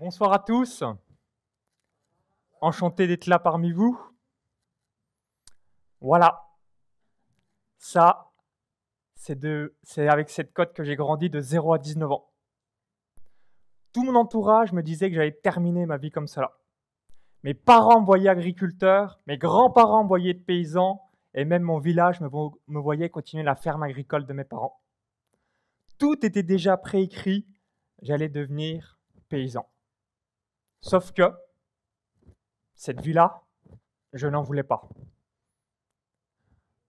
Bonsoir à tous. Enchanté d'être là parmi vous. Voilà. Ça, c'est avec cette cote que j'ai grandi de 0 à 19 ans. Tout mon entourage me disait que j'allais terminer ma vie comme cela. Mes parents me voyaient agriculteur, mes grands-parents me voyaient paysan, et même mon village me voyait continuer la ferme agricole de mes parents. Tout était déjà préécrit, j'allais devenir paysan. Sauf que cette vie-là, je n'en voulais pas.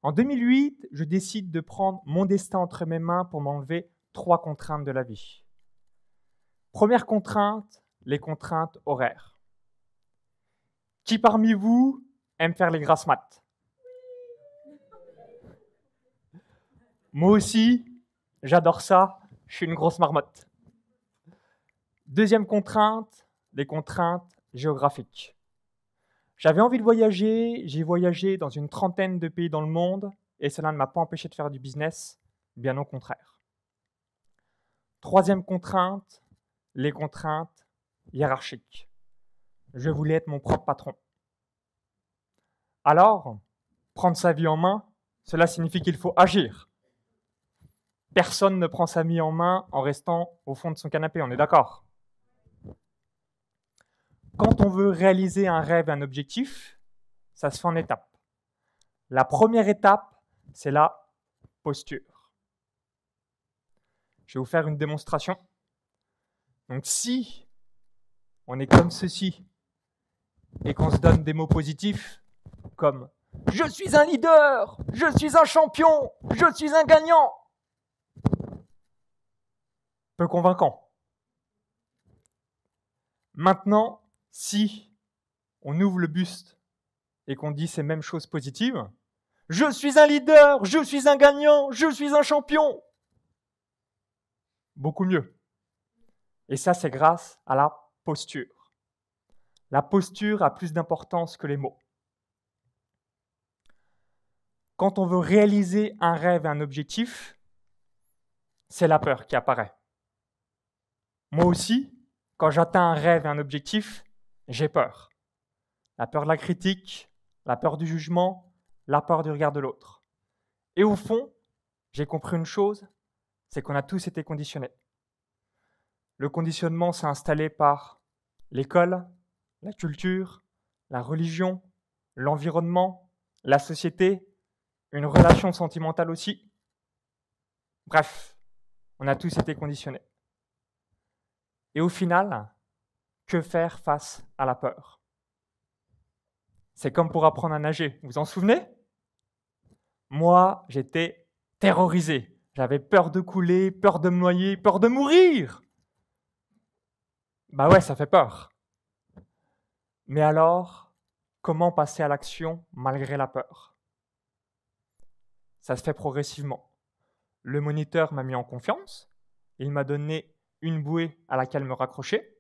En 2008, je décide de prendre mon destin entre mes mains pour m'enlever trois contraintes de la vie. Première contrainte, les contraintes horaires. Qui parmi vous aime faire les grasses maths? Moi aussi, j'adore ça, je suis une grosse marmotte. Deuxième contrainte, les contraintes géographiques. J'avais envie de voyager, j'ai voyagé dans une trentaine de pays dans le monde et cela ne m'a pas empêché de faire du business, bien au contraire. Troisième contrainte, les contraintes hiérarchiques. Je voulais être mon propre patron. Alors, prendre sa vie en main, cela signifie qu'il faut agir. Personne ne prend sa vie en main en restant au fond de son canapé, on est d'accord quand on veut réaliser un rêve, un objectif, ça se fait en étapes. La première étape, c'est la posture. Je vais vous faire une démonstration. Donc si on est comme ceci et qu'on se donne des mots positifs comme je suis un leader, je suis un champion, je suis un gagnant, peu convaincant. Maintenant, si on ouvre le buste et qu'on dit ces mêmes choses positives, je suis un leader, je suis un gagnant, je suis un champion, beaucoup mieux. Et ça, c'est grâce à la posture. La posture a plus d'importance que les mots. Quand on veut réaliser un rêve et un objectif, c'est la peur qui apparaît. Moi aussi, quand j'atteins un rêve et un objectif, j'ai peur. La peur de la critique, la peur du jugement, la peur du regard de l'autre. Et au fond, j'ai compris une chose, c'est qu'on a tous été conditionnés. Le conditionnement s'est installé par l'école, la culture, la religion, l'environnement, la société, une relation sentimentale aussi. Bref, on a tous été conditionnés. Et au final, que faire face à la peur C'est comme pour apprendre à nager, vous vous en souvenez? Moi, j'étais terrorisé. J'avais peur de couler, peur de me noyer, peur de mourir. Bah ouais, ça fait peur. Mais alors, comment passer à l'action malgré la peur? Ça se fait progressivement. Le moniteur m'a mis en confiance, il m'a donné une bouée à laquelle me raccrocher,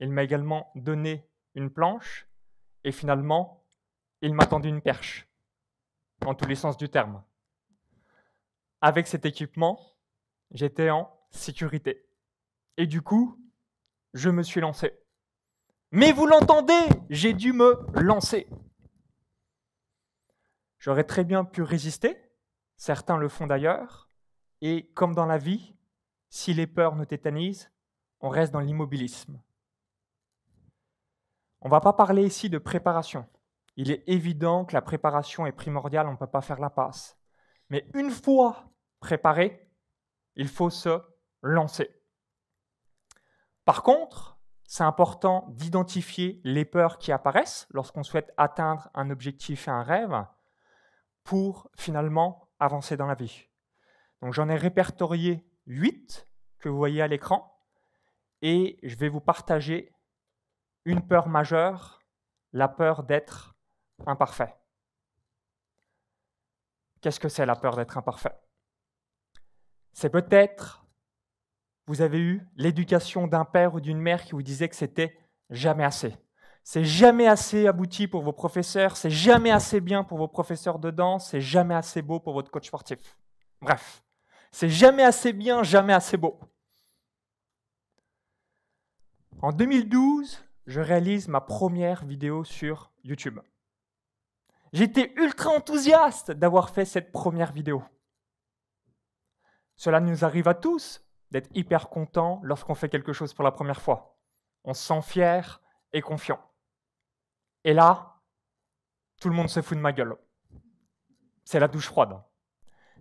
il m'a également donné une planche, et finalement, il m'a tendu une perche, en tous les sens du terme. Avec cet équipement, j'étais en sécurité. Et du coup, je me suis lancé. Mais vous l'entendez, j'ai dû me lancer. J'aurais très bien pu résister, certains le font d'ailleurs, et comme dans la vie, si les peurs nous tétanisent, on reste dans l'immobilisme. On ne va pas parler ici de préparation. Il est évident que la préparation est primordiale, on ne peut pas faire la passe. Mais une fois préparé, il faut se lancer. Par contre, c'est important d'identifier les peurs qui apparaissent lorsqu'on souhaite atteindre un objectif et un rêve pour finalement avancer dans la vie. Donc j'en ai répertorié huit que vous voyez à l'écran et je vais vous partager une peur majeure, la peur d'être imparfait. Qu'est-ce que c'est la peur d'être imparfait? C'est peut-être, vous avez eu l'éducation d'un père ou d'une mère qui vous disait que c'était jamais assez. C'est jamais assez abouti pour vos professeurs, c'est jamais assez bien pour vos professeurs de danse, c'est jamais assez beau pour votre coach sportif. Bref, c'est jamais assez bien, jamais assez beau. En 2012, je réalise ma première vidéo sur YouTube. J'étais ultra enthousiaste d'avoir fait cette première vidéo. Cela nous arrive à tous d'être hyper content lorsqu'on fait quelque chose pour la première fois. On se sent fier et confiant. Et là, tout le monde se fout de ma gueule. C'est la douche froide.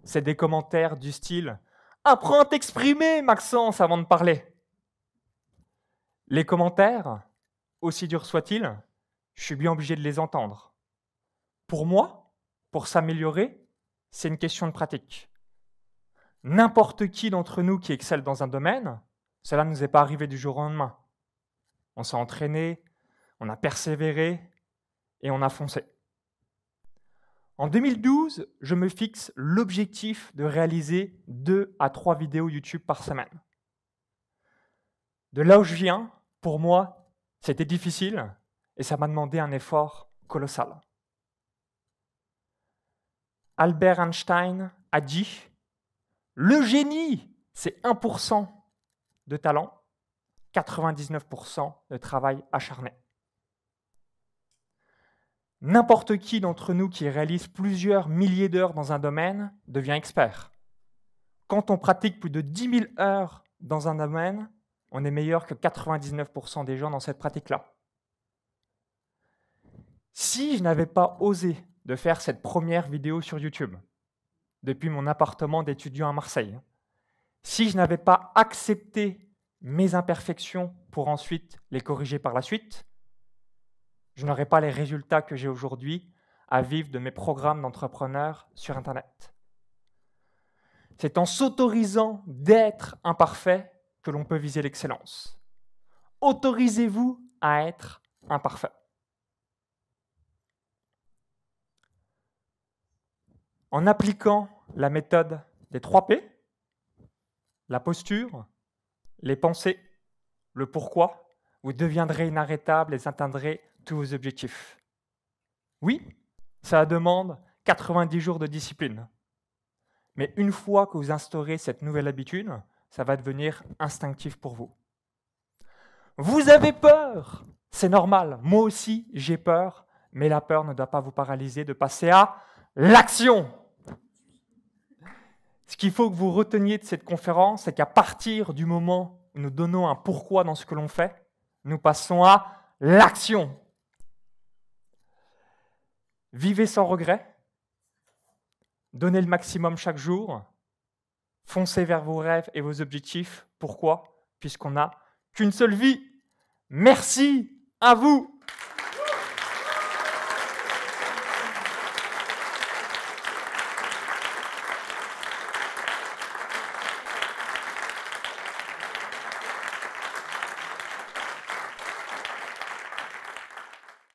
C'est des commentaires du style Apprends à t'exprimer, Maxence, avant de parler. Les commentaires, aussi durs soient-ils, je suis bien obligé de les entendre. Pour moi, pour s'améliorer, c'est une question de pratique. N'importe qui d'entre nous qui excelle dans un domaine, cela ne nous est pas arrivé du jour au lendemain. On s'est entraîné, on a persévéré et on a foncé. En 2012, je me fixe l'objectif de réaliser deux à trois vidéos YouTube par semaine. De là où je viens, pour moi, c'était difficile et ça m'a demandé un effort colossal. Albert Einstein a dit Le génie, c'est 1% de talent, 99% de travail acharné. N'importe qui d'entre nous qui réalise plusieurs milliers d'heures dans un domaine devient expert. Quand on pratique plus de 10 000 heures dans un domaine, on est meilleur que 99% des gens dans cette pratique-là. Si je n'avais pas osé de faire cette première vidéo sur YouTube, depuis mon appartement d'étudiant à Marseille, si je n'avais pas accepté mes imperfections pour ensuite les corriger par la suite, je n'aurais pas les résultats que j'ai aujourd'hui à vivre de mes programmes d'entrepreneurs sur Internet. C'est en s'autorisant d'être imparfait que l'on peut viser l'excellence. Autorisez-vous à être imparfait. En appliquant la méthode des 3 P, la posture, les pensées, le pourquoi, vous deviendrez inarrêtable et atteindrez tous vos objectifs. Oui, ça demande 90 jours de discipline. Mais une fois que vous instaurez cette nouvelle habitude, ça va devenir instinctif pour vous. Vous avez peur, c'est normal. Moi aussi, j'ai peur, mais la peur ne doit pas vous paralyser de passer à l'action. Ce qu'il faut que vous reteniez de cette conférence, c'est qu'à partir du moment où nous donnons un pourquoi dans ce que l'on fait, nous passons à l'action. Vivez sans regret, donnez le maximum chaque jour, foncez vers vos rêves et vos objectifs. Pourquoi? Puisqu'on n'a qu'une seule vie. Merci à vous